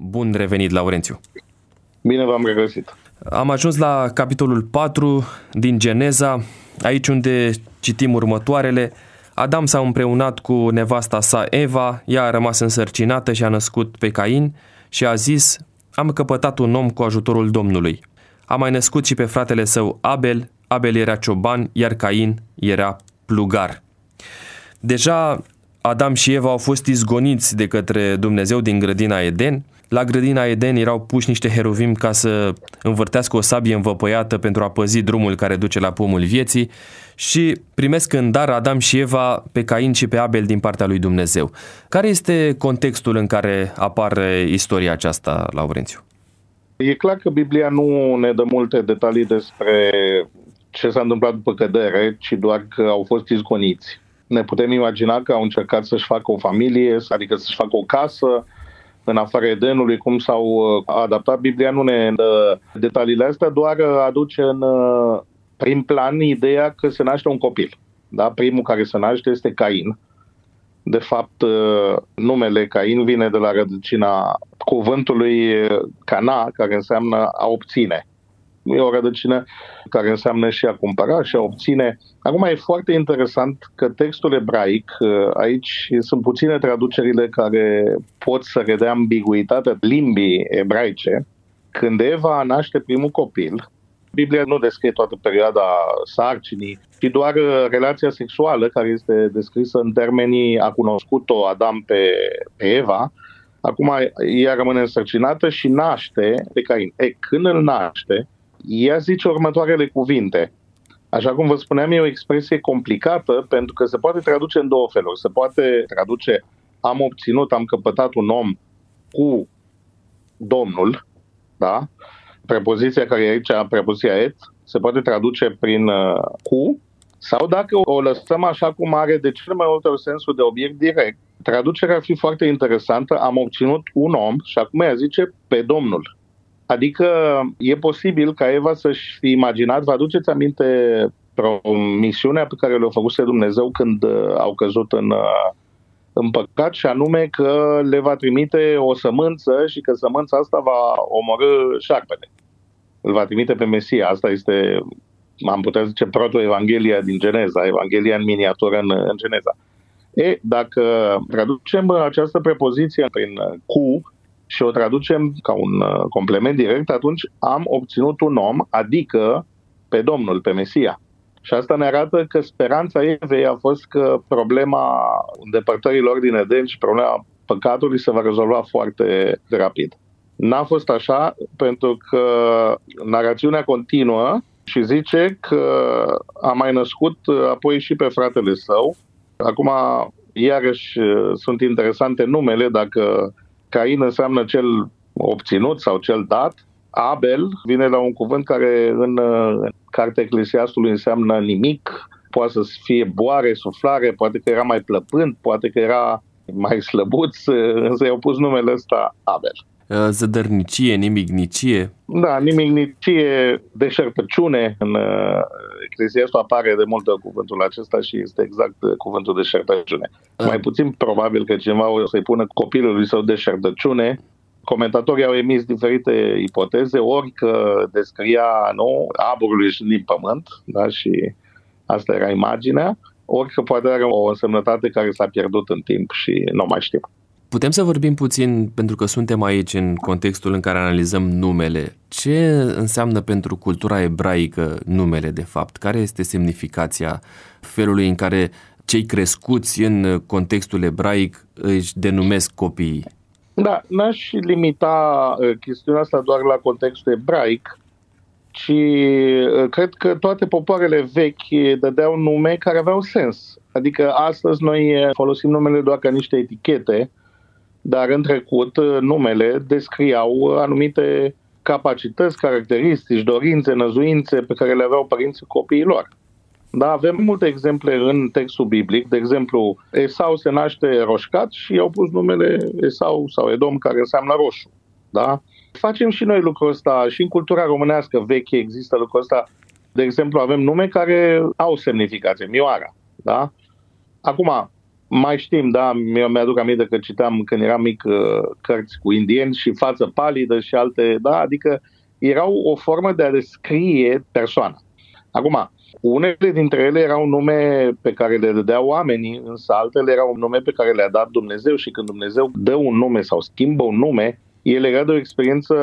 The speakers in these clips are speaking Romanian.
Bun revenit, Laurențiu! Bine v-am regăsit! Am ajuns la capitolul 4 din Geneza, aici unde citim următoarele. Adam s-a împreunat cu nevasta sa Eva, ea a rămas însărcinată și a născut pe Cain și a zis, am căpătat un om cu ajutorul Domnului. A mai născut și pe fratele său Abel, Abel era cioban, iar Cain era plugar. Deja Adam și Eva au fost izgoniți de către Dumnezeu din grădina Eden. La grădina Eden erau puși niște heruvim ca să învârtească o sabie învăpăiată pentru a păzi drumul care duce la pomul vieții și primesc în dar Adam și Eva pe Cain și pe Abel din partea lui Dumnezeu. Care este contextul în care apare istoria aceasta, Laurențiu? E clar că Biblia nu ne dă multe detalii despre ce s-a întâmplat după cădere, ci doar că au fost izgoniți ne putem imagina că au încercat să-și facă o familie, adică să-și facă o casă în afara Edenului, cum s-au uh, adaptat. Biblia nu ne dă detaliile astea, doar aduce în uh, prim plan ideea că se naște un copil. Da? Primul care se naște este Cain. De fapt, uh, numele Cain vine de la rădăcina cuvântului Cana, care înseamnă a obține e o rădăcină care înseamnă și a cumpăra și a obține. Acum e foarte interesant că textul ebraic, uh, aici sunt puține traducerile care pot să redea ambiguitatea limbii ebraice. Când Eva naște primul copil, Biblia nu descrie toată perioada sarcinii, ci doar uh, relația sexuală care este descrisă în termenii a cunoscut-o Adam pe, pe Eva, Acum ea rămâne însărcinată și naște pe Cain. E, când îl naște, ea zice următoarele cuvinte. Așa cum vă spuneam, e o expresie complicată pentru că se poate traduce în două feluri. Se poate traduce am obținut, am căpătat un om cu Domnul, da? Prepoziția care e aici, prepoziția et, se poate traduce prin uh, cu, sau dacă o lăsăm așa cum are de cel mai multe ori sensul de obiect direct, traducerea ar fi foarte interesantă, am obținut un om și acum ea zice pe Domnul. Adică e posibil ca Eva să-și fi imaginat, vă aduceți aminte promisiunea pe care le-a făcut Dumnezeu când uh, au căzut în, uh, în păcat și anume că le va trimite o sămânță și că sămânța asta va omorâ șarpele. Îl va trimite pe Mesia. Asta este, am putea zice, proto-evanghelia din Geneza, Evanghelia în miniatură în, în Geneza. E, dacă traducem această prepoziție prin cu, și o traducem ca un uh, complement direct, atunci am obținut un om, adică pe Domnul, pe Mesia. Și asta ne arată că speranța Evei a fost că problema îndepărtărilor din Eden și problema păcatului se va rezolva foarte rapid. N-a fost așa pentru că narațiunea continuă și zice că a mai născut apoi și pe fratele său. Acum, iarăși, sunt interesante numele, dacă Cain înseamnă cel obținut sau cel dat. Abel vine la un cuvânt care în, în cartea Eclesiastului înseamnă nimic, poate să fie boare, suflare, poate că era mai plăpând, poate că era mai slăbuț, însă i-au pus numele ăsta Abel. Uh, zădărnicie, nimicnicie. Da, nimicnicie, deșertăciune. În uh, Eclesiastul apare de multe cuvântul acesta și este exact uh, cuvântul deșertăciune. Uh. Mai puțin probabil că cineva o să-i pună copilului său deșertăciune. Comentatorii au emis diferite ipoteze, ori că descria nu, aburul ieșind din pământ, da, și asta era imaginea, ori că poate are o însemnătate care s-a pierdut în timp și nu mai știm. Putem să vorbim puțin, pentru că suntem aici în contextul în care analizăm numele. Ce înseamnă pentru cultura ebraică numele, de fapt? Care este semnificația felului în care cei crescuți în contextul ebraic își denumesc copiii? Da, n-aș limita uh, chestiunea asta doar la contextul ebraic, ci uh, cred că toate popoarele vechi dădeau nume care aveau sens. Adică astăzi noi folosim numele doar ca niște etichete, dar în trecut uh, numele descriau uh, anumite capacități, caracteristici, dorințe, năzuințe pe care le aveau părinții copiilor. Da, avem multe exemple în textul biblic. De exemplu, Esau se naște roșcat și i-au pus numele Esau sau Edom, care înseamnă roșu. Da? Facem și noi lucrul ăsta și în cultura românească veche există lucrul ăsta. De exemplu, avem nume care au semnificație. Mioara. Da? Acum, Mai știm, da, mi-aduc aminte că citeam când eram mic uh, cărți cu indieni și față palidă și alte, da, adică erau o formă de a descrie persoana. Acum, unele dintre ele erau nume pe care le dădeau oamenii, însă altele erau nume pe care le-a dat Dumnezeu și când Dumnezeu dă un nume sau schimbă un nume, e legat de o experiență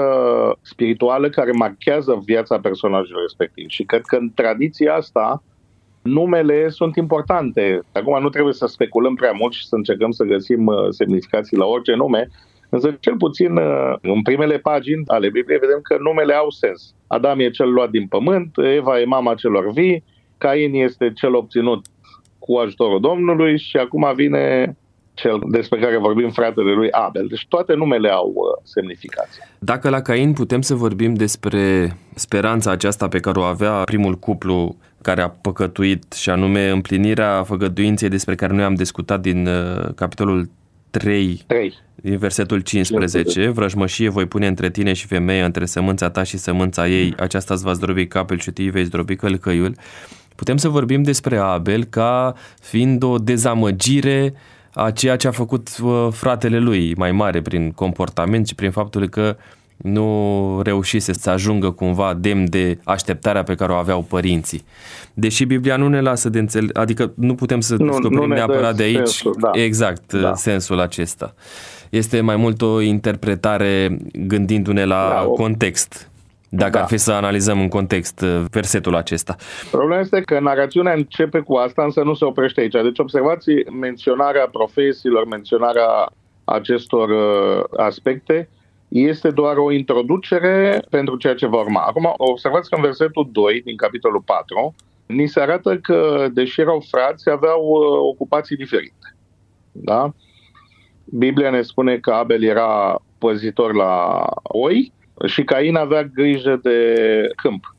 spirituală care marchează viața personajului respectiv. Și cred că în tradiția asta, numele sunt importante. Acum nu trebuie să speculăm prea mult și să încercăm să găsim uh, semnificații la orice nume, însă cel puțin uh, în primele pagini ale Bibliei vedem că numele au sens. Adam e cel luat din pământ, Eva e mama celor vii, Cain este cel obținut cu ajutorul Domnului și acum vine cel despre care vorbim fratele lui Abel. Deci toate numele au uh, semnificație. Dacă la Cain putem să vorbim despre speranța aceasta pe care o avea primul cuplu care a păcătuit și anume împlinirea făgăduinței despre care noi am discutat din uh, capitolul 3, 3, din versetul 15, vrăjmășie voi pune între tine și femeie, între sămânța ta și sămânța ei, aceasta îți va zdrobi capul și tu îi vei zdrobi călcăiul. Putem să vorbim despre Abel ca fiind o dezamăgire a ceea ce a făcut uh, fratele lui mai mare prin comportament și prin faptul că nu reușise să ajungă cumva demn de așteptarea pe care o aveau părinții. Deși Biblia nu ne lasă de înțeles, adică nu putem să nu, descoperim nu neapărat de aici sensul, da. exact da. sensul acesta. Este mai mult o interpretare gândindu-ne la da, o... context dacă da. ar fi să analizăm în context uh, versetul acesta. Problema este că narațiunea începe cu asta, însă nu se oprește aici. Deci observați menționarea profesiilor, menționarea acestor uh, aspecte este doar o introducere pentru ceea ce va urma. Acum, observați că în versetul 2 din capitolul 4 ni se arată că, deși erau frați, aveau uh, ocupații diferite. Da? Biblia ne spune că Abel era păzitor la oi, și Cain avea grijă de câmp.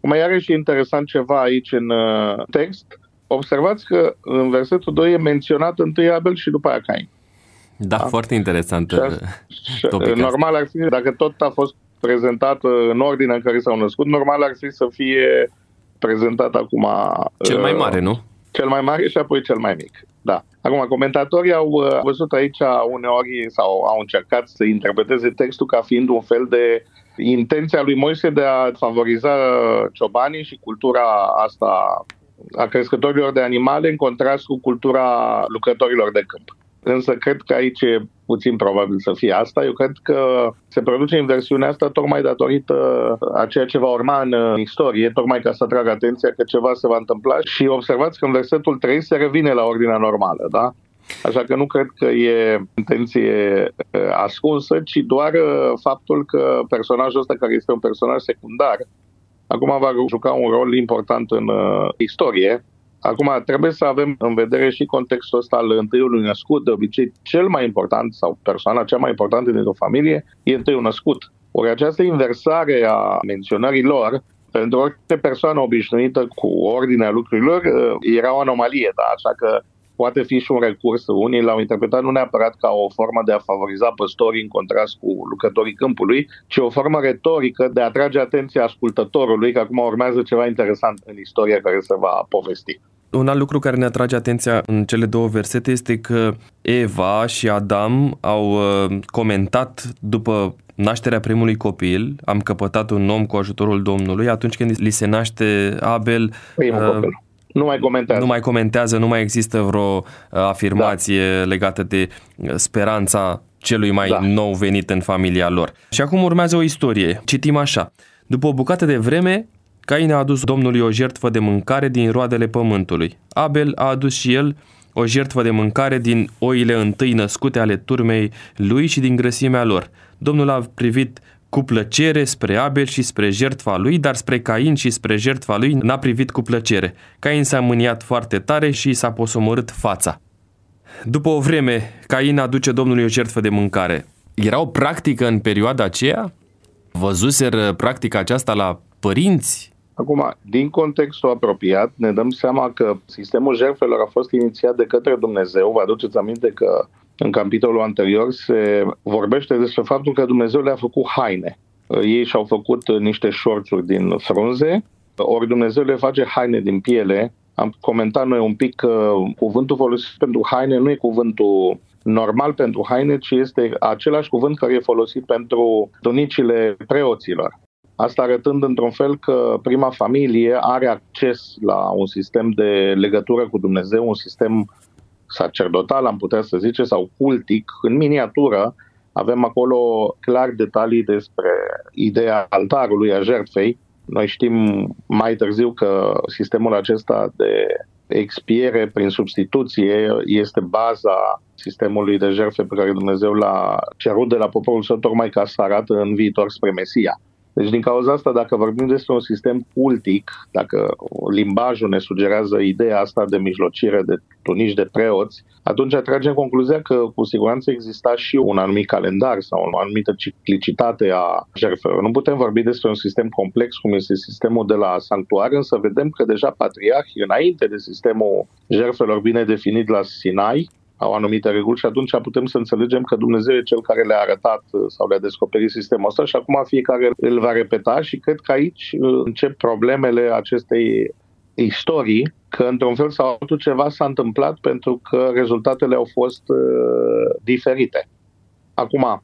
Mai are și interesant ceva aici în uh, text. Observați că în versetul 2 e menționat întâi Abel și după aia Cain. Da, da? foarte interesant și, Normal ar fi, dacă tot a fost prezentat în ordine în care s-au născut, normal ar fi să fie prezentat acum... Cel mai uh, mare, nu? Cel mai mare și apoi cel mai mic. Da. Acum, comentatorii au uh, văzut aici uneori sau au încercat să interpreteze textul ca fiind un fel de intenția lui Moise de a favoriza ciobanii și cultura asta a crescătorilor de animale în contrast cu cultura lucrătorilor de câmp. Însă cred că aici e puțin probabil să fie asta. Eu cred că se produce inversiunea asta tocmai datorită a ceea ce va urma în istorie, tocmai ca să atrag atenția că ceva se va întâmpla și observați că în versetul 3 se revine la ordinea normală, da? Așa că nu cred că e intenție ascunsă, ci doar faptul că personajul ăsta, care este un personaj secundar, acum va juca un rol important în istorie Acum, trebuie să avem în vedere și contextul ăsta al întâiului născut. De obicei, cel mai important sau persoana cea mai importantă dintr-o familie e întâiul născut. Ori această inversare a menționării lor pentru orice persoană obișnuită cu ordinea lucrurilor era o anomalie, da? așa că poate fi și un recurs. Unii l-au interpretat nu neapărat ca o formă de a favoriza păstorii în contrast cu lucrătorii câmpului, ci o formă retorică de a atrage atenția ascultătorului că acum urmează ceva interesant în istoria care se va povesti. Un alt lucru care ne atrage atenția în cele două versete este că Eva și Adam au uh, comentat după nașterea primului copil, am căpătat un om cu ajutorul Domnului, atunci când li se naște Abel, Primul uh, copil nu mai comentează. Nu mai comentează, nu mai există vreo uh, afirmație da. legată de uh, speranța celui mai da. nou venit în familia lor. Și acum urmează o istorie. Citim așa. După o bucată de vreme, Cain a adus Domnului o jertfă de mâncare din roadele pământului. Abel a adus și el o jertfă de mâncare din oile întâi născute ale turmei lui și din grăsimea lor. Domnul a privit cu plăcere spre Abel și spre jertfa lui, dar spre Cain și spre jertfa lui n-a privit cu plăcere. Cain s-a mâniat foarte tare și s-a posomorât fața. După o vreme, Cain aduce Domnului o jertfă de mâncare. Era o practică în perioada aceea? Văzuseră practica aceasta la părinți? Acum, din contextul apropiat, ne dăm seama că sistemul jertfelor a fost inițiat de către Dumnezeu. Vă aduceți aminte că în capitolul anterior se vorbește despre faptul că Dumnezeu le-a făcut haine. Ei și-au făcut niște șorțuri din frunze, ori Dumnezeu le face haine din piele am comentat noi un pic că cuvântul folosit pentru haine nu e cuvântul normal pentru haine, ci este același cuvânt care e folosit pentru tunicile preoților. Asta arătând într-un fel că prima familie are acces la un sistem de legătură cu Dumnezeu, un sistem sacerdotal, am putea să zice, sau cultic, în miniatură, avem acolo clar detalii despre ideea altarului, a jertfei. Noi știm mai târziu că sistemul acesta de expiere prin substituție este baza sistemului de jertfe pe care Dumnezeu l-a cerut de la poporul său tocmai ca să arată în viitor spre Mesia. Deci din cauza asta, dacă vorbim despre un sistem cultic, dacă limbajul ne sugerează ideea asta de mijlocire de tunici de preoți, atunci atragem concluzia că cu siguranță exista și un anumit calendar sau o anumită ciclicitate a jertfelor. Nu putem vorbi despre un sistem complex cum este sistemul de la sanctuar, însă vedem că deja patriarhii, înainte de sistemul jertfelor bine definit la Sinai, au anumite reguli și atunci putem să înțelegem că Dumnezeu e cel care le-a arătat uh, sau le-a descoperit sistemul ăsta și acum fiecare îl va repeta și cred că aici uh, încep problemele acestei istorii, că într-un fel sau altul ceva s-a întâmplat pentru că rezultatele au fost uh, diferite. Acum,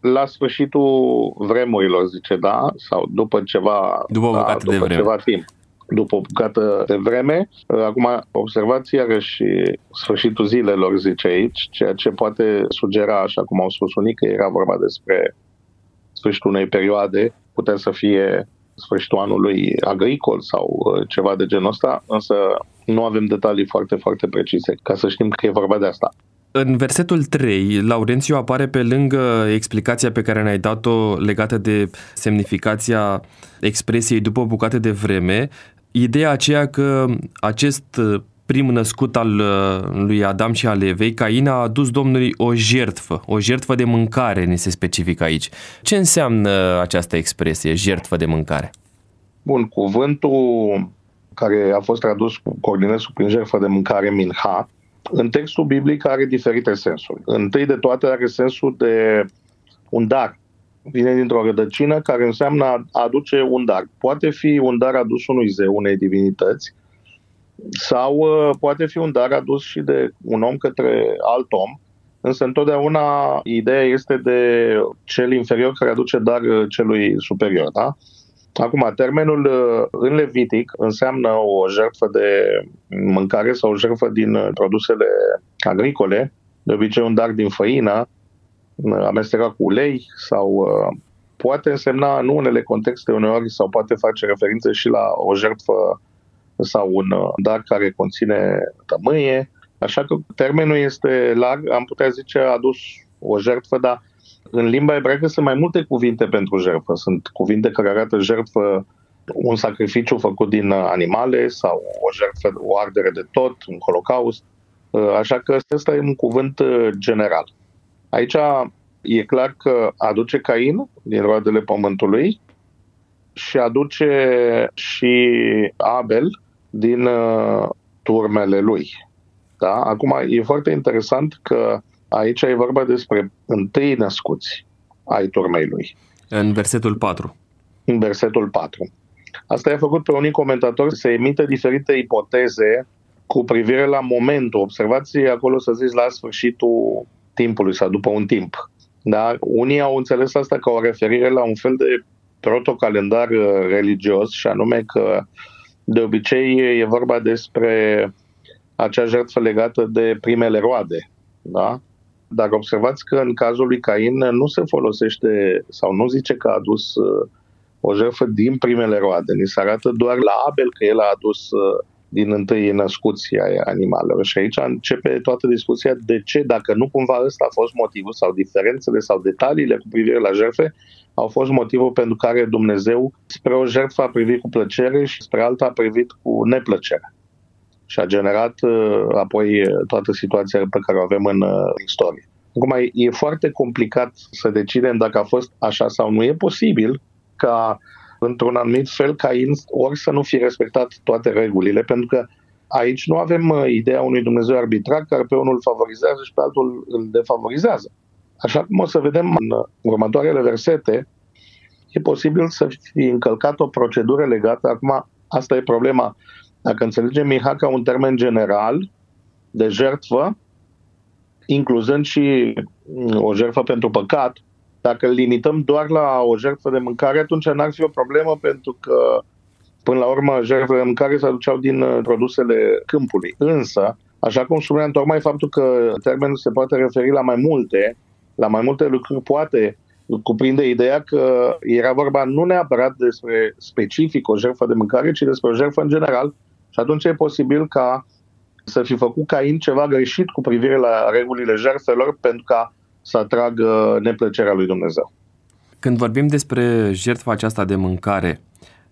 la sfârșitul vremurilor, zice, da, sau după ceva, după, da, după de vreme. ceva timp după o bucată de vreme. Acum, observați iarăși sfârșitul zilelor, zice aici, ceea ce poate sugera, așa cum au spus unii, că era vorba despre sfârșitul unei perioade, putea să fie sfârșitul anului agricol sau uh, ceva de genul ăsta, însă nu avem detalii foarte, foarte precise ca să știm că e vorba de asta. În versetul 3, Laurențiu apare pe lângă explicația pe care ne-ai dat-o legată de semnificația expresiei după o bucată de vreme, ideea aceea că acest uh, prim născut al uh, lui Adam și al Evei, Cain a adus Domnului o jertfă, o jertfă de mâncare, ne se specifică aici. Ce înseamnă această expresie, jertfă de mâncare? Bun, cuvântul care a fost tradus cu coordinesul prin jertfă de mâncare, minha, în textul biblic are diferite sensuri. Întâi de toate are sensul de un dar, vine dintr-o rădăcină care înseamnă a aduce un dar. Poate fi un dar adus unui zeu, unei divinități, sau uh, poate fi un dar adus și de un om către alt om, însă întotdeauna ideea este de cel inferior care aduce dar uh, celui superior. Da? Acum, termenul uh, în Levitic înseamnă o jertfă de mâncare sau o jertfă din produsele agricole, de obicei un dar din făină, amestecat cu ulei sau uh, poate însemna în unele contexte uneori sau poate face referință și la o jertfă sau un uh, dar care conține tămâie. Așa că termenul este larg, am putea zice adus o jertfă, dar în limba ebraică sunt mai multe cuvinte pentru jertfă. Sunt cuvinte care arată jertfă un sacrificiu făcut din animale sau o jertfă, o ardere de tot, un holocaust. Uh, așa că ăsta e un cuvânt general. Aici e clar că aduce Cain din roadele pământului și aduce și Abel din uh, turmele lui. Da? Acum, e foarte interesant că aici e vorba despre întâi născuți ai turmei lui. În versetul 4. În versetul 4. Asta a făcut pe unii comentatori să emită diferite ipoteze cu privire la momentul. Observați acolo să zici la sfârșitul timpului sau după un timp. Da? Unii au înțeles asta ca o referire la un fel de protocalendar uh, religios și anume că de obicei e vorba despre acea jertfă legată de primele roade. Da? Dar observați că în cazul lui Cain nu se folosește sau nu zice că a adus uh, o jertfă din primele roade. Ni se arată doar la Abel că el a adus uh, din întâi născuți ai animalelor. Și aici începe toată discuția de ce, dacă nu cumva ăsta a fost motivul sau diferențele sau detaliile cu privire la jertfe, au fost motivul pentru care Dumnezeu spre o jertfă a privit cu plăcere și spre alta a privit cu neplăcere. Și a generat uh, apoi toată situația pe care o avem în uh, istorie. Acum, e foarte complicat să decidem dacă a fost așa sau nu. E posibil ca într-un anumit fel Cain ori să nu fi respectat toate regulile, pentru că aici nu avem uh, ideea unui Dumnezeu arbitrar care pe unul îl favorizează și pe altul îl defavorizează. Așa cum o să vedem în uh, următoarele versete, e posibil să fi încălcat o procedură legată, acum asta e problema, Dacă înțelegem Miha ca un termen general de jertfă, incluzând și mm, o jertfă pentru păcat, dacă îl limităm doar la o jertfă de mâncare, atunci n-ar fi o problemă pentru că, până la urmă, jertfele de mâncare se aduceau din uh, produsele câmpului. Însă, așa cum spuneam, tocmai faptul că termenul se poate referi la mai multe, la mai multe lucruri, poate cuprinde ideea că era vorba nu neapărat despre specific o jertfă de mâncare, ci despre o jertfă în general și atunci e posibil ca să fi făcut Cain ceva greșit cu privire la regulile jertfelor pentru ca să atragă neplăcerea lui Dumnezeu. Când vorbim despre jertfa aceasta de mâncare,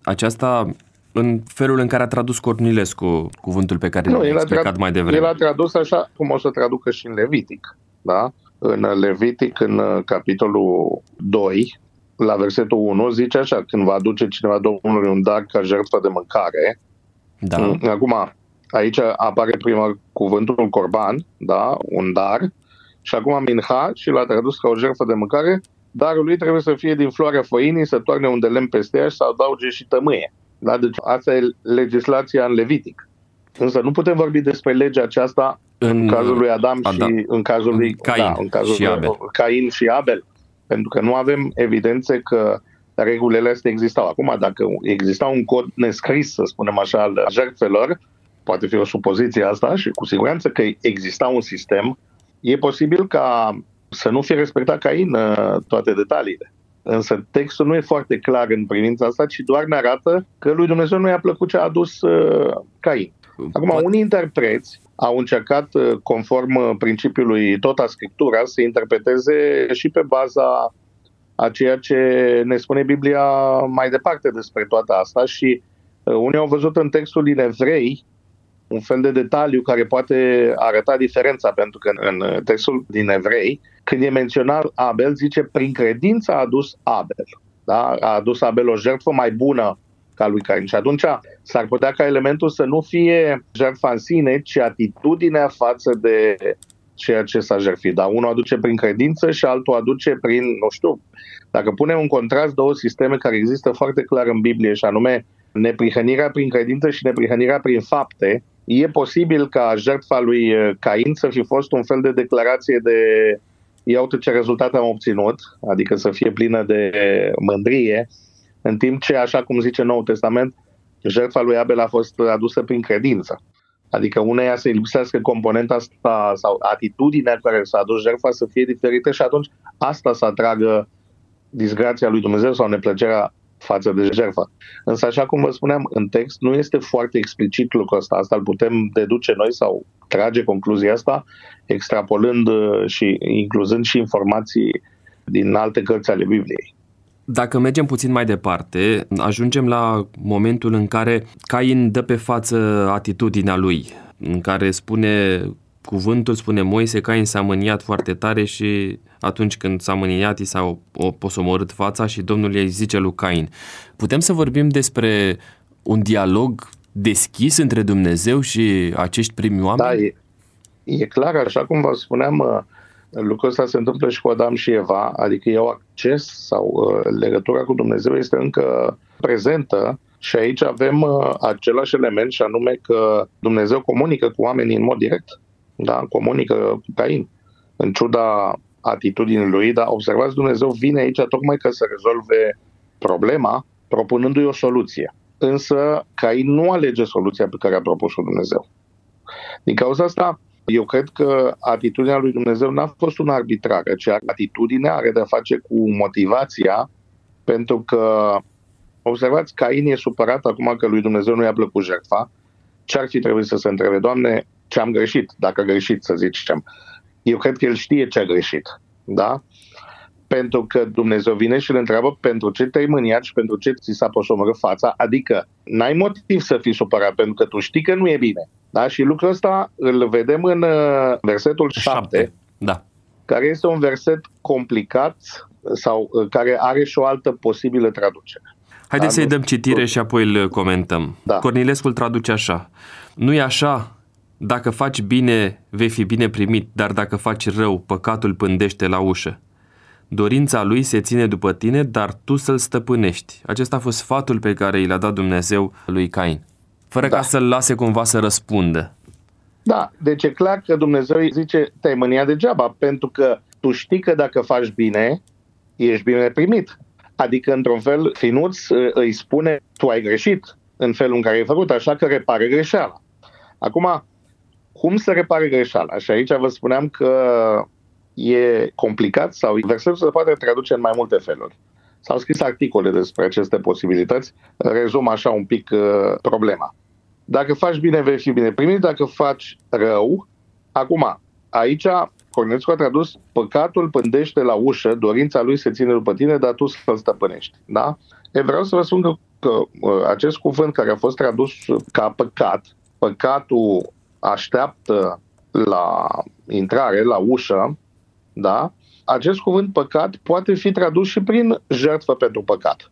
aceasta în felul în care a tradus Cornilescu cuvântul pe care l-a explicat mai devreme. El a tradus așa cum o să traducă și în Levitic. Da? În Levitic, în capitolul 2, la versetul 1, zice așa, când va aduce cineva Domnului un dar ca jertfă de mâncare. Da. Acum, aici apare prima cuvântul corban, da? un dar, și acum minha și l-a tradus ca o jertfă de mâncare, darul lui trebuie să fie din floarea făinii, să toarne un de lemn peste ea și să adauge și tămâie. Da? Deci asta e legislația în Levitic. Însă nu putem vorbi despre legea aceasta în, în cazul lui Adam, Adam și în cazul lui Cain, da, în cazul și lui Abel. Cain și Abel. Pentru că nu avem evidențe că regulile astea existau. Acum, dacă exista un cod nescris, să spunem așa, al jertfelor, poate fi o supoziție asta și cu siguranță că exista un sistem e posibil ca să nu fie respectat Cain uh, toate detaliile. Însă textul nu e foarte clar în privința asta, ci doar ne arată că lui Dumnezeu nu i-a plăcut ce a adus uh, Cain. Acum, unii interpreți au încercat, uh, conform principiului tot a Scriptura, să interpreteze și pe baza a ceea ce ne spune Biblia mai departe despre toată asta și unii au văzut în textul din Evrei un fel de detaliu care poate arăta diferența, pentru că în textul din Evrei, când e menționat Abel, zice prin credință a adus Abel. Da? A adus Abel o jertfă mai bună ca lui Cain. Și atunci s-ar putea ca elementul să nu fie jertfa în sine, ci atitudinea față de ceea ce s-a jertfit. Dar unul aduce prin credință și altul aduce prin, nu știu, dacă punem un contrast două sisteme care există foarte clar în Biblie și anume neprihănirea prin credință și neprihănirea prin fapte, E posibil ca jertfa lui uh, Cain să fi fost un fel de declarație de iau ce rezultate am obținut, adică să fie plină de mândrie, în timp ce, așa cum zice Noul Testament, jertfa lui Abel a fost adusă prin credință. Adică uneia să lipsească componenta asta sau atitudinea care s-a adus jertfa să fie diferită și atunci asta să atragă disgrația lui Dumnezeu sau neplăcerea față de jertfă. Însă, așa cum vă spuneam, în text nu este foarte explicit lucrul ăsta. Asta îl putem deduce noi sau trage concluzia asta, extrapolând uh, și incluzând și informații din alte cărți ale Bibliei. Dacă mergem puțin mai departe, ajungem la momentul în care Cain dă pe față atitudinea lui, în care spune cuvântul, spune Moise, Cain s-a mâniat foarte tare și atunci când s-a mâniat, i s-a posomorât fața și Domnul îi zice lui Cain. Putem să vorbim despre un dialog deschis între Dumnezeu și acești primi oameni? Da, e, e clar, așa cum vă spuneam, uh, lucrul ăsta se întâmplă și cu Adam și Eva, adică au acces sau uh, legătura cu Dumnezeu este încă prezentă și aici avem uh, același element și anume că Dumnezeu comunică cu oamenii în mod direct, da? comunică cu Cain. În ciuda atitudinii lui, dar observați, Dumnezeu vine aici tocmai ca să rezolve problema, propunându-i o soluție. Însă Cain nu alege soluția pe care a propus-o Dumnezeu. Din cauza asta, eu cred că atitudinea lui Dumnezeu n-a fost una arbitrară, ci atitudinea are de-a face cu motivația, pentru că, observați, Cain e supărat acum că lui Dumnezeu nu i-a plăcut jertfa. Ce ar fi trebuit să se întrebe? Doamne, ce am greșit? Dacă greșit, să zicem eu cred că el știe ce a greșit. Da? Pentru că Dumnezeu vine și îl întreabă pentru ce te-ai mâniat și pentru ce ți s-a posomorât fața. Adică n-ai motiv să fii supărat pentru că tu știi că nu e bine. Da? Și lucrul ăsta îl vedem în uh, versetul 7, da. care este un verset complicat sau uh, care are și o altă posibilă traducere. Haideți da, să-i dăm citire și apoi îl comentăm. Da. Cornilescu îl traduce așa. Nu e așa dacă faci bine, vei fi bine primit, dar dacă faci rău, păcatul pândește la ușă. Dorința lui se ține după tine, dar tu să-l stăpânești. Acesta a fost sfatul pe care i l-a dat Dumnezeu lui Cain. Fără da. ca să-l lase cumva să răspundă. Da, deci e clar că Dumnezeu îi zice, te-ai mânia degeaba, pentru că tu știi că dacă faci bine, ești bine primit. Adică, într-un fel, Finuț îi spune, tu ai greșit în felul în care ai făcut, așa că repare greșeala. Acum, cum să repare greșeala? Și aici vă spuneam că e complicat sau versetul se poate traduce în mai multe feluri. S-au scris articole despre aceste posibilități. Rezum așa un pic uh, problema. Dacă faci bine, vei fi bine primit. Dacă faci rău, acum, aici Corneliu a tradus păcatul pândește la ușă, dorința lui se ține după tine, dar tu să-l stăpânești. Da? E vreau să vă spun că, că uh, acest cuvânt care a fost tradus ca păcat, păcatul așteaptă la intrare, la ușă, da? Acest cuvânt păcat poate fi tradus și prin jertfă pentru păcat.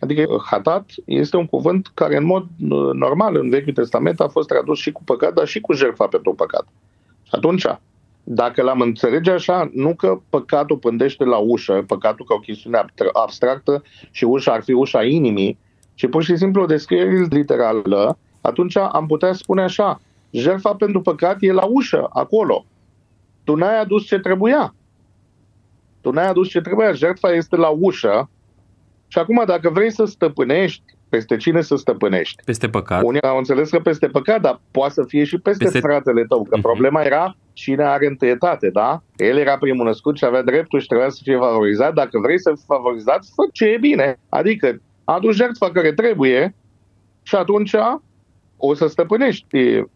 Adică hatat este un cuvânt care în mod uh, normal în Vechiul Testament a fost tradus și cu păcat, dar și cu jertfa pentru păcat. Și atunci, dacă l-am înțelege așa, nu că păcatul pândește la ușă, păcatul ca o chestiune abstractă și ușa ar fi ușa inimii, ci pur și simplu o descriere literală, atunci am putea spune așa, jertfa pentru păcat e la ușă, acolo. Tu n-ai adus ce trebuia. Tu n-ai adus ce trebuia. Jertfa este la ușă. Și acum, dacă vrei să stăpânești, peste cine să stăpânești? Peste păcat. Unii au înțeles că peste păcat, dar poate să fie și peste, peste... fratele tău. Că uh-huh. problema era cine are întâietate, da? El era primul născut și avea dreptul și trebuia să fie favorizat. Dacă vrei să fii favorizat, fă ce e bine. Adică, adu jertfa care trebuie și atunci o să stăpânești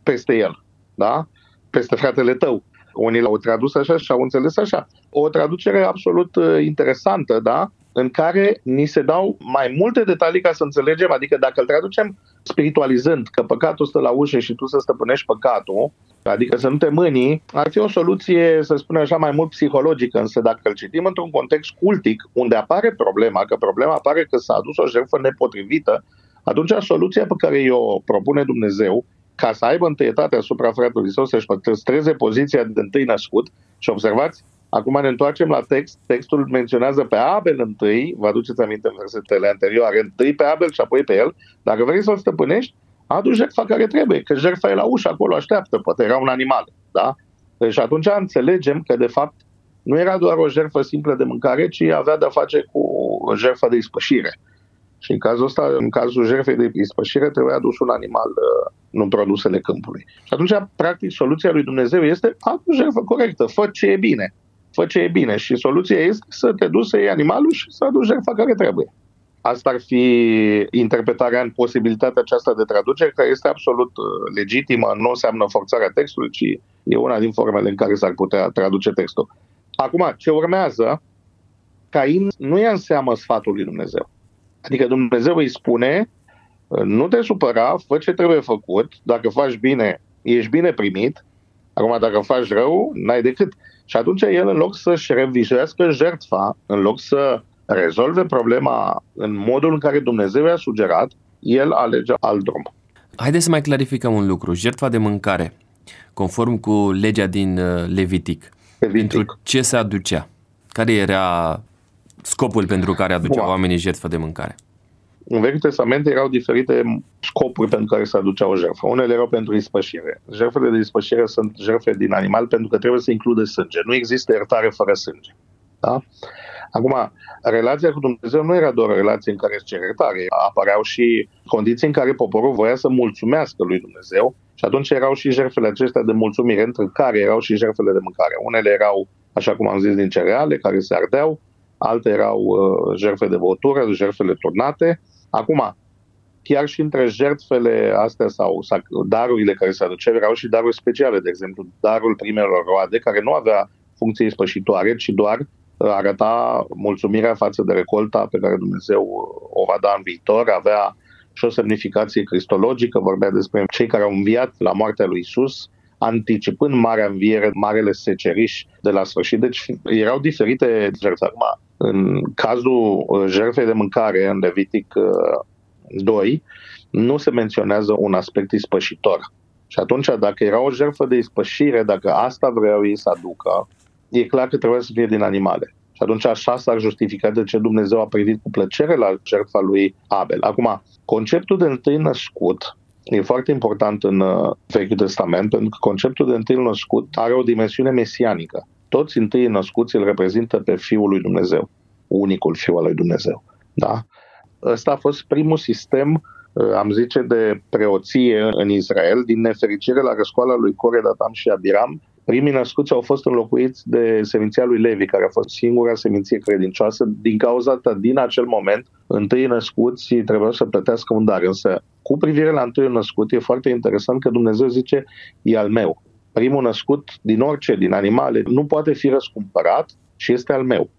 peste el, da? Peste fratele tău. Unii l-au tradus așa și au înțeles așa. O traducere absolut uh, interesantă, da? în care ni se dau mai multe detalii ca să înțelegem, adică dacă îl traducem spiritualizând că păcatul stă la ușă și tu să stăpânești păcatul, adică să nu te mânii, ar fi o soluție, să spunem așa, mai mult psihologică, însă dacă îl citim într-un context cultic, unde apare problema, că problema apare că s-a adus o jertfă nepotrivită, atunci soluția pe care o propune Dumnezeu ca să aibă întâietate asupra fratelui său, să-și păstreze poziția de întâi născut. Și observați, acum ne întoarcem la text, textul menționează pe Abel întâi, vă aduceți aminte în versetele anterioare, întâi pe Abel și apoi pe el. Dacă vrei să-l stăpânești, adu jertfa care trebuie, că jertfa e la ușă, acolo așteaptă, poate era un animal. Da? Deci atunci înțelegem că, de fapt, nu era doar o jertfă simplă de mâncare, ci avea de-a face cu o jertfă de ispășire. Și în cazul ăsta, în cazul jertfei de ispășire, trebuia adus un animal, uh, nu produsele câmpului. Și atunci, practic, soluția lui Dumnezeu este adu jertfă corectă, fă ce e bine. Fă ce e bine. Și soluția este să te duci să iei animalul și să aduci jertfa care trebuie. Asta ar fi interpretarea în posibilitatea aceasta de traducere, care este absolut uh, legitimă, nu înseamnă forțarea textului, ci e una din formele în care s-ar putea traduce textul. Acum, ce urmează, Cain nu ia în seamă sfatul lui Dumnezeu. Adică Dumnezeu îi spune, nu te supăra, fă ce trebuie făcut, dacă faci bine, ești bine primit, acum dacă faci rău, n-ai decât. Și atunci el, în loc să-și revizuiască jertfa, în loc să rezolve problema în modul în care Dumnezeu i-a sugerat, el alege alt drum. Haideți să mai clarificăm un lucru. Jertfa de mâncare, conform cu legea din uh, Levitic, Levitic. pentru ce se aducea? Care era scopul pentru care aduceau Bun. oamenii jertfă de mâncare? În Vechiul Testament erau diferite scopuri pentru care se aducea o jertfă. Unele erau pentru ispășire. Jertfele de ispășire sunt jertfe din animal pentru că trebuie să includă sânge. Nu există iertare fără sânge. Da? Acum, relația cu Dumnezeu nu era doar o relație în care se iertare. Apăreau și condiții în care poporul voia să mulțumească lui Dumnezeu și atunci erau și jertfele acestea de mulțumire, între care erau și jertfele de mâncare. Unele erau, așa cum am zis, din cereale, care se ardeau, alte erau uh, jertfe de băutură, jertfele turnate. Acum, chiar și între jertfele astea sau, sau darurile care se aduceau, erau și daruri speciale, de exemplu, darul primelor roade, care nu avea funcție spășitoare, ci doar uh, arăta mulțumirea față de recolta pe care Dumnezeu uh, o va da în viitor, avea și o semnificație cristologică, vorbea despre cei care au înviat la moartea lui Isus, anticipând marea înviere, marele seceriș de la sfârșit. Deci erau diferite jertfe. Acum, în cazul uh, jertfei de mâncare, în Levitic 2, uh, nu se menționează un aspect ispășitor. Și atunci, dacă era o jertfă de ispășire, dacă asta vreau ei să aducă, e clar că trebuie să fie din animale. Și atunci așa s-ar justifica de ce Dumnezeu a privit cu plăcere la jertfa lui Abel. Acum, conceptul de întâi născut e foarte important în uh, Vechiul Testament pentru că conceptul de întâi născut are o dimensiune mesianică. Toți întâi născuți îl reprezintă pe Fiul lui Dumnezeu, unicul Fiul al lui Dumnezeu. Da? Ăsta a fost primul sistem, uh, am zice, de preoție în Israel. Din nefericire, la răscoala lui Core, Datam și Abiram, primii născuți au fost înlocuiți de seminția lui Levi, care a fost singura seminție credincioasă. Din cauza asta, din acel moment, întâi născuți trebuiau să plătească un dar. Însă, cu privire la întâi născut, e foarte interesant că Dumnezeu zice, e al meu. Primul născut din orice, din animale, nu poate fi răscumpărat și este al meu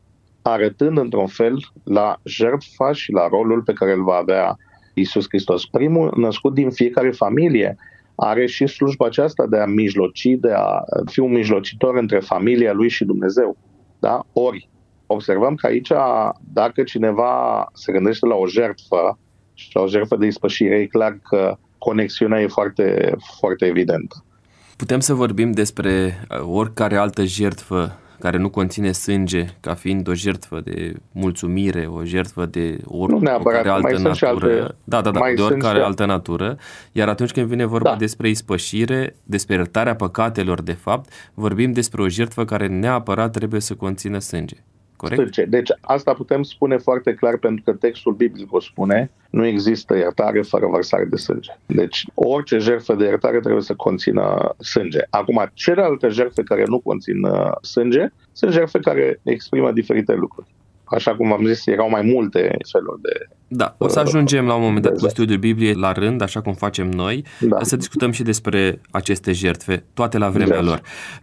arătând într-un fel la jertfa și la rolul pe care îl va avea Isus Hristos. Primul născut din fiecare familie are și slujba aceasta de a mijloci, de a fi un mijlocitor între familia lui și Dumnezeu. Da? Ori, observăm că aici, dacă cineva se gândește la o jertfă și la o jertfă de ispășire, e clar că conexiunea e foarte, foarte evidentă. Putem să vorbim despre uh, oricare altă jertfă care nu conține sânge ca fiind o jertfă de mulțumire, o jertfă de oricare altă mai natură. Alte, da, da, da, de oricare altă natură. Iar atunci când vine vorba da. despre ispășire, despre iertarea păcatelor, de fapt, vorbim despre o jertfă care neapărat trebuie să conțină sânge. Corect? Sânge. Deci asta putem spune foarte clar pentru că textul biblic o spune, nu există iertare fără vărsare de sânge. Deci orice jertfă de iertare trebuie să conțină sânge. Acum, celelalte jertfe care nu conțin uh, sânge sunt jertfe care exprimă diferite lucruri așa cum am zis, erau mai multe feluri de... Da, o să ajungem la un moment dat cu studiul Bibliei la rând, așa cum facem noi, da. să discutăm și despre aceste jertfe, toate la vremea exact. lor.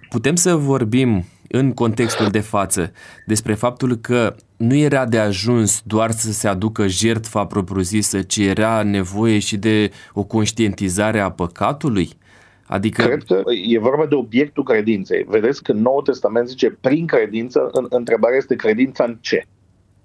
Putem să vorbim în contextul de față despre faptul că nu era de ajuns doar să se aducă jertfa propriu-zisă, ci era nevoie și de o conștientizare a păcatului? Adică... Cred că e vorba de obiectul credinței. Vedeți că Noul Testament zice prin credință, în, întrebarea este credința în ce?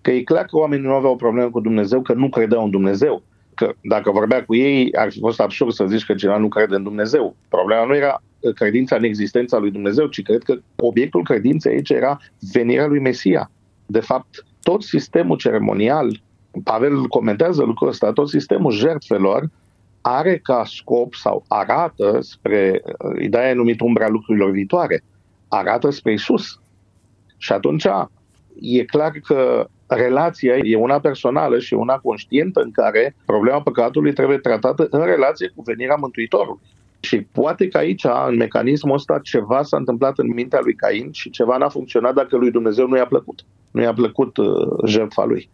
Că e clar că oamenii nu aveau o problemă cu Dumnezeu, că nu credeau în Dumnezeu. Că dacă vorbea cu ei, ar fi fost absurd să zici că cineva nu crede în Dumnezeu. Problema nu era credința în existența lui Dumnezeu, ci cred că obiectul credinței aici era venirea lui Mesia. De fapt, tot sistemul ceremonial, Pavel comentează lucrul ăsta, tot sistemul jertfelor are ca scop sau arată spre, ideea e numit umbra lucrurilor viitoare, arată spre Isus. Și atunci e clar că relația e una personală și una conștientă în care problema păcatului trebuie tratată în relație cu venirea Mântuitorului. Și poate că aici, în mecanismul ăsta, ceva s-a întâmplat în mintea lui Cain și ceva n-a funcționat dacă lui Dumnezeu nu i-a plăcut. Nu i-a plăcut uh, jertfa lui.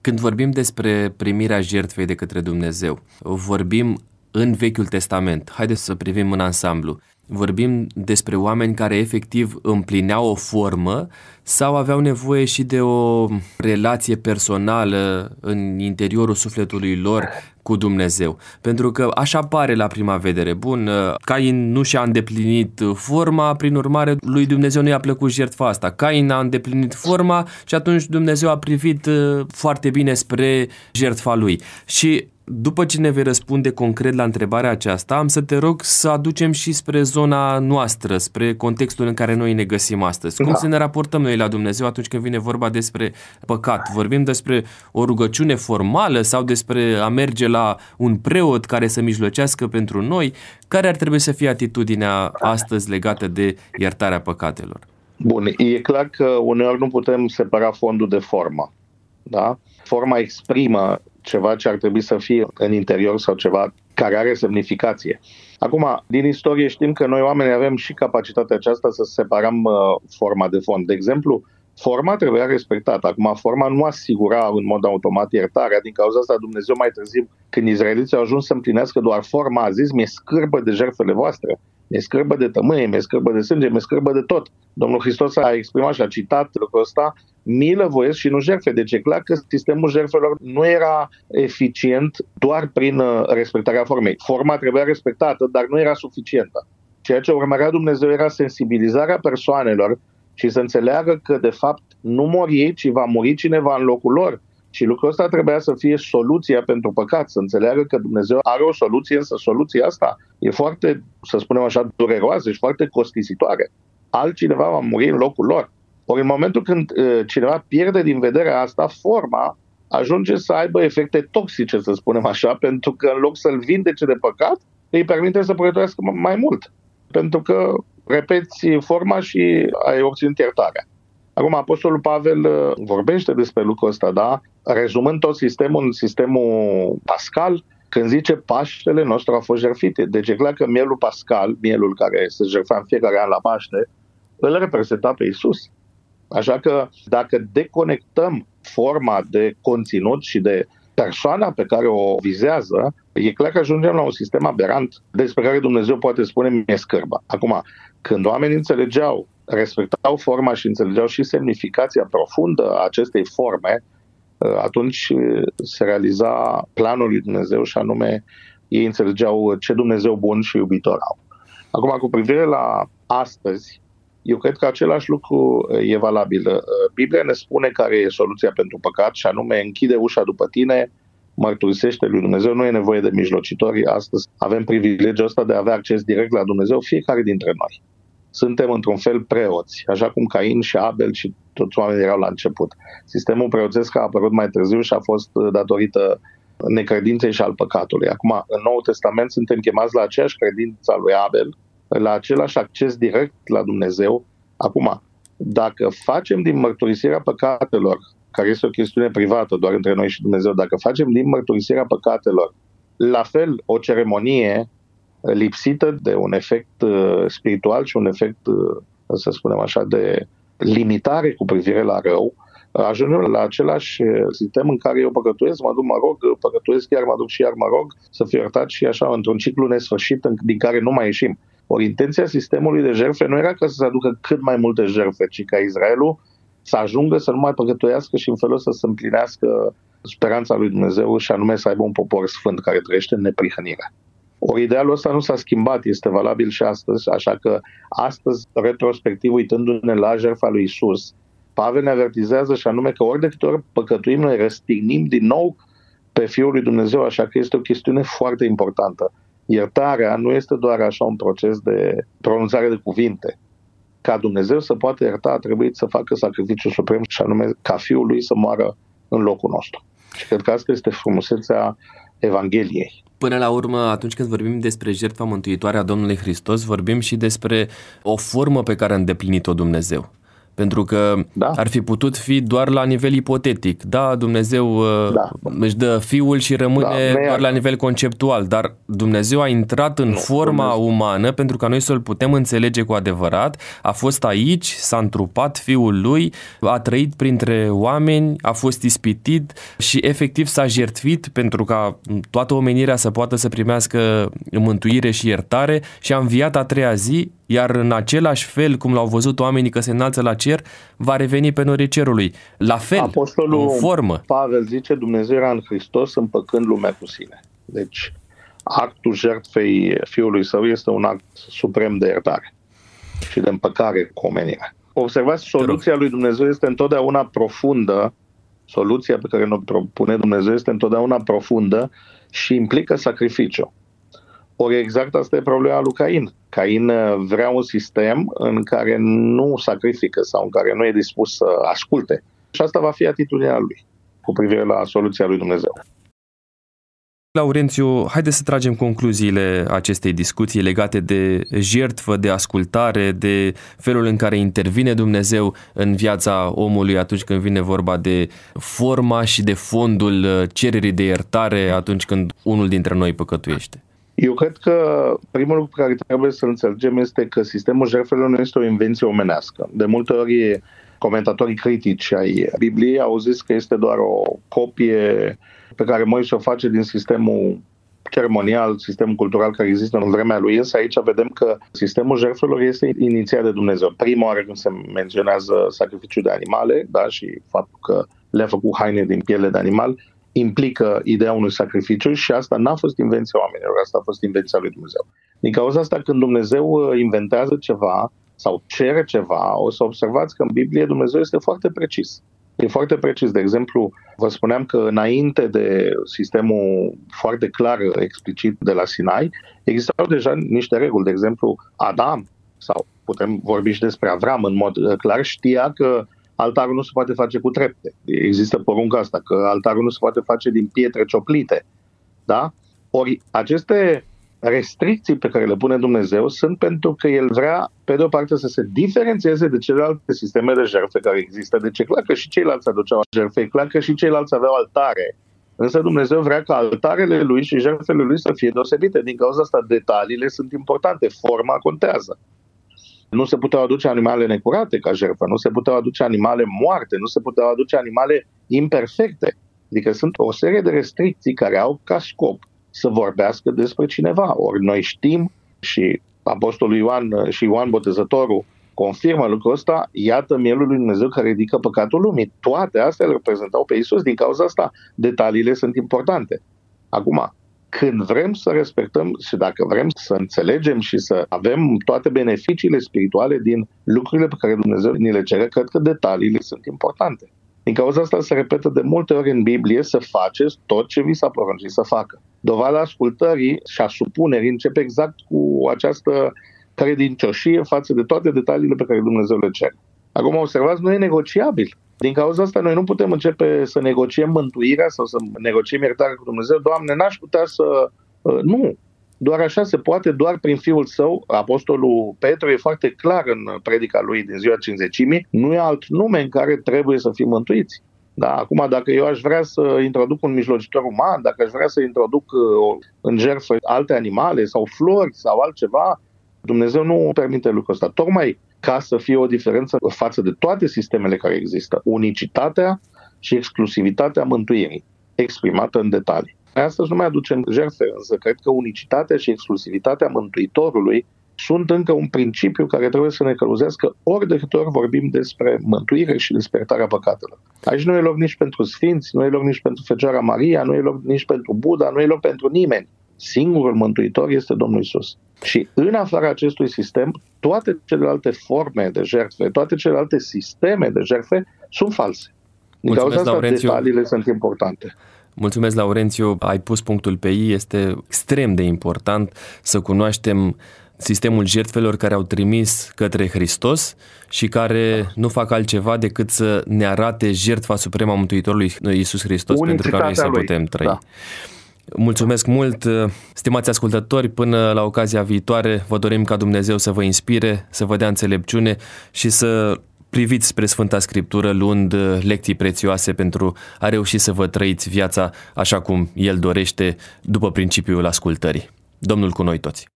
Când vorbim despre primirea jertfei de către Dumnezeu, vorbim în Vechiul Testament. Haideți să privim în ansamblu. Vorbim despre oameni care efectiv împlineau o formă sau aveau nevoie și de o relație personală în interiorul sufletului lor cu Dumnezeu. Pentru că așa pare la prima vedere. Bun, Cain nu și-a îndeplinit forma, prin urmare lui Dumnezeu nu i-a plăcut jertfa asta. Cain a îndeplinit forma și atunci Dumnezeu a privit uh, foarte bine spre jertfa lui. Și după ce ne vei răspunde concret la întrebarea aceasta, am să te rog să aducem și spre zona noastră, spre contextul în care noi ne găsim astăzi. Cum da. să ne raportăm noi la Dumnezeu atunci când vine vorba despre păcat? Vorbim despre o rugăciune formală sau despre a merge la un preot care să mijlocească pentru noi? Care ar trebui să fie atitudinea astăzi legată de iertarea păcatelor? Bun, e clar că uneori nu putem separa fondul de formă. Da? Forma exprimă ceva ce ar trebui să fie în interior sau ceva care are semnificație. Acum, din istorie știm că noi oamenii avem și capacitatea aceasta să separăm uh, forma de fond. De exemplu, forma trebuia respectată. Acum, forma nu asigura în mod automat iertarea. Din cauza asta, Dumnezeu mai târziu, când izraeliții au ajuns să împlinească doar forma, a zis, mi-e scârbă de jertfele voastre mi-e scârbă de tămâie, mi-e scârbă de sânge, mi-e scârbă de tot. Domnul Hristos a exprimat și a citat lucrul ăsta, milă voiesc și nu jertfe. Deci e clar că sistemul jertfelor nu era eficient doar prin uh, respectarea formei. Forma trebuia respectată, dar nu era suficientă. Ceea ce urmărea Dumnezeu era sensibilizarea persoanelor și să înțeleagă că, de fapt, nu mor ei, ci va muri cineva în locul lor. Și lucrul ăsta trebuia să fie soluția pentru păcat, să înțeleagă că Dumnezeu are o soluție, însă soluția asta e foarte, să spunem așa, dureroasă și foarte costisitoare. Altcineva va muri în locul lor. Ori în momentul când uh, cineva pierde din vedere asta, forma ajunge să aibă efecte toxice, să spunem așa, pentru că în loc să-l vindece de păcat, îi permite să păcătuiască mai mult. Pentru că repeți forma și ai obținut iertarea. Acum, Apostolul Pavel uh, vorbește despre lucrul ăsta, da? Rezumând tot sistemul în sistemul pascal, când zice Paștele nostru a fost jertfit. Deci e clar că mielul pascal, mielul care se jertfea în fiecare an la Paște, îl reprezenta pe Isus. Așa că dacă deconectăm forma de conținut și de persoana pe care o vizează, e clar că ajungem la un sistem aberant despre care Dumnezeu poate spune mi-e scârba. Acum, când oamenii înțelegeau, respectau forma și înțelegeau și semnificația profundă a acestei forme, atunci se realiza planul lui Dumnezeu și anume ei înțelegeau ce Dumnezeu bun și iubitor au. Acum, cu privire la astăzi, eu cred că același lucru e valabil. Biblia ne spune care e soluția pentru păcat și anume închide ușa după tine, mărturisește lui Dumnezeu, nu e nevoie de mijlocitori. Astăzi avem privilegiul ăsta de a avea acces direct la Dumnezeu, fiecare dintre noi. Suntem într-un fel preoți, așa cum Cain și Abel și toți oamenii erau la început. Sistemul preoțesc a apărut mai târziu și a fost datorită necredinței și al păcatului. Acum, în Noul Testament suntem chemați la aceeași credință a lui Abel, la același acces direct la Dumnezeu. Acum, dacă facem din mărturisirea păcatelor, care este o chestiune privată doar între noi și Dumnezeu, dacă facem din mărturisirea păcatelor la fel o ceremonie lipsită de un efect uh, spiritual și un efect, uh, să spunem așa, de limitare cu privire la rău, ajungem la același uh, sistem în care eu păcătuiesc, mă duc, mă rog, păcătuiesc chiar, mă duc și iar mă rog, să fiu iertat și așa, într-un ciclu nesfârșit din care nu mai ieșim. Ori intenția sistemului de jertfe nu era ca să se aducă cât mai multe jertfe, ci ca Israelul să ajungă să nu mai păcătuiască și în felul ăsta să împlinească speranța lui Dumnezeu și anume să aibă un popor sfânt care trăiește în neprihănire. Ori idealul ăsta nu s-a schimbat, este valabil și astăzi, așa că astăzi, retrospectiv, uitându-ne la jertfa lui Isus, Pavel ne avertizează și anume că ori de câte ori păcătuim, noi răstignim din nou pe Fiul lui Dumnezeu, așa că este o chestiune foarte importantă. Iertarea nu este doar așa un proces de pronunțare de cuvinte. Ca Dumnezeu să poată ierta, a trebuit să facă sacrificiul suprem și anume ca Fiul lui să moară în locul nostru. Și cred că asta este frumusețea Evangheliei. Până la urmă, atunci când vorbim despre jertfa mântuitoare a Domnului Hristos, vorbim și despre o formă pe care a îndeplinit-o Dumnezeu. Pentru că da. ar fi putut fi doar la nivel ipotetic. Da, Dumnezeu uh, da. își dă fiul și rămâne da, doar la nivel conceptual, dar Dumnezeu a intrat în nu, forma Dumnezeu. umană pentru ca noi să-L putem înțelege cu adevărat. A fost aici, s-a întrupat fiul lui, a trăit printre oameni, a fost ispitit și efectiv s-a jertfit pentru ca toată omenirea să poată să primească mântuire și iertare și a înviat a treia zi iar în același fel cum l-au văzut oamenii că se înalță la cer, va reveni pe norii cerului. La fel, Apostolul în formă. Pavel zice, Dumnezeu era în Hristos împăcând lumea cu sine. Deci, actul jertfei Fiului Său este un act suprem de iertare și de împăcare cu omenirea. Observați, soluția lui Dumnezeu este întotdeauna profundă, soluția pe care ne propune Dumnezeu este întotdeauna profundă și implică sacrificiu. Ori exact asta e problema lui Cain. Cain uh, vrea un sistem în care nu sacrifică sau în care nu e dispus să asculte. Și asta va fi atitudinea lui cu privire la soluția lui Dumnezeu. Laurențiu, haideți să tragem concluziile acestei discuții legate de jertfă, de ascultare, de felul în care intervine Dumnezeu în viața omului atunci când vine vorba de forma și de fondul uh, cererii de iertare atunci când unul dintre noi păcătuiește. Eu cred că primul lucru pe care trebuie să înțelegem este că sistemul jertfelor nu este o invenție omenească. De multe ori comentatorii critici ai Bibliei au zis că este doar o copie pe care Moise o face din sistemul ceremonial, sistemul cultural care există în vremea lui, însă aici vedem că sistemul jertfelor este inițiat de Dumnezeu. Prima oară când se menționează sacrificiul de animale da, și faptul că le-a făcut haine din piele de animal, implică ideea unui sacrificiu și asta n-a fost invenția oamenilor, asta a fost invenția lui Dumnezeu. Din cauza asta, când Dumnezeu uh, inventează ceva sau cere ceva, o să observați că în Biblie Dumnezeu este foarte precis. E foarte precis. De exemplu, vă spuneam că înainte de sistemul foarte clar, explicit de la Sinai, existau deja niște reguli. De exemplu, Adam, sau putem vorbi și despre Avram în mod uh, clar, știa că altarul nu se poate face cu trepte. Există porunca asta, că altarul nu se poate face din pietre cioplite. Da? Ori aceste restricții pe care le pune Dumnezeu sunt pentru că El vrea, pe de o parte, să se diferențieze de celelalte sisteme de jertfe care există. Deci e clar că și ceilalți aduceau jertfe, e clar că și ceilalți aveau altare. Însă Dumnezeu vrea ca altarele lui și jertfele lui să fie deosebite. Din cauza asta, detaliile sunt importante, forma contează. Nu se puteau aduce animale necurate ca jertfă, nu se puteau aduce animale moarte, nu se puteau aduce animale imperfecte. Adică sunt o serie de restricții care au ca scop să vorbească despre cineva. Ori noi știm și Apostolul Ioan și Ioan Botezătorul confirmă lucrul ăsta, iată mielul lui Dumnezeu care ridică păcatul lumii. Toate astea le reprezentau pe Isus, din cauza asta detaliile sunt importante. Acum, când vrem să respectăm și dacă vrem să înțelegem și să avem toate beneficiile spirituale din lucrurile pe care Dumnezeu ni le cere, cred că detaliile sunt importante. Din cauza asta se repetă de multe ori în Biblie să faceți tot ce vi s-a poruncit să facă. Dovada ascultării și a supunerii începe exact cu această credincioșie față de toate detaliile pe care Dumnezeu le cere. Acum observați, nu e negociabil. Din cauza asta noi nu putem începe să negociem mântuirea sau să negociem iertarea cu Dumnezeu. Doamne, n-aș putea să... Uh, nu, doar așa se poate, doar prin Fiul Său. Apostolul Petru e foarte clar în predica lui din ziua cinzecimii. Nu e alt nume în care trebuie să fim mântuiți. Da, acum, dacă eu aș vrea să introduc un mijlocitor uman, dacă aș vrea să introduc uh, în jertfă alte animale sau flori sau altceva, Dumnezeu nu permite lucrul ăsta. Tocmai ca să fie o diferență față de toate sistemele care există. Unicitatea și exclusivitatea mântuirii, exprimată în detalii. Astăzi nu mai aducem jertfe, însă cred că unicitatea și exclusivitatea Mântuitorului sunt încă un principiu care trebuie să ne călăuzească ori de câte ori vorbim despre mântuire și despre iertarea păcatelor. Aici nu e loc nici pentru sfinți, nu e loc nici pentru Fecioara Maria, nu e loc nici pentru Buddha, nu e loc pentru nimeni. Singurul mântuitor este Domnul Isus. Și în afara acestui sistem, toate celelalte forme de jertfe, toate celelalte sisteme de jertfe sunt false. Din Mulțumesc, cauza asta, Laurențiu. detaliile sunt importante. Mulțumesc, Laurențiu. Ai pus punctul pe ei. Este extrem de important să cunoaștem sistemul jertfelor care au trimis către Hristos și care nu fac altceva decât să ne arate jertfa suprema Mântuitorului Iisus Hristos pentru care noi să putem trăi. Da. Mulțumesc mult, stimați ascultători, până la ocazia viitoare vă dorim ca Dumnezeu să vă inspire, să vă dea înțelepciune și să priviți spre Sfânta Scriptură luând lecții prețioase pentru a reuși să vă trăiți viața așa cum El dorește după principiul ascultării. Domnul cu noi toți!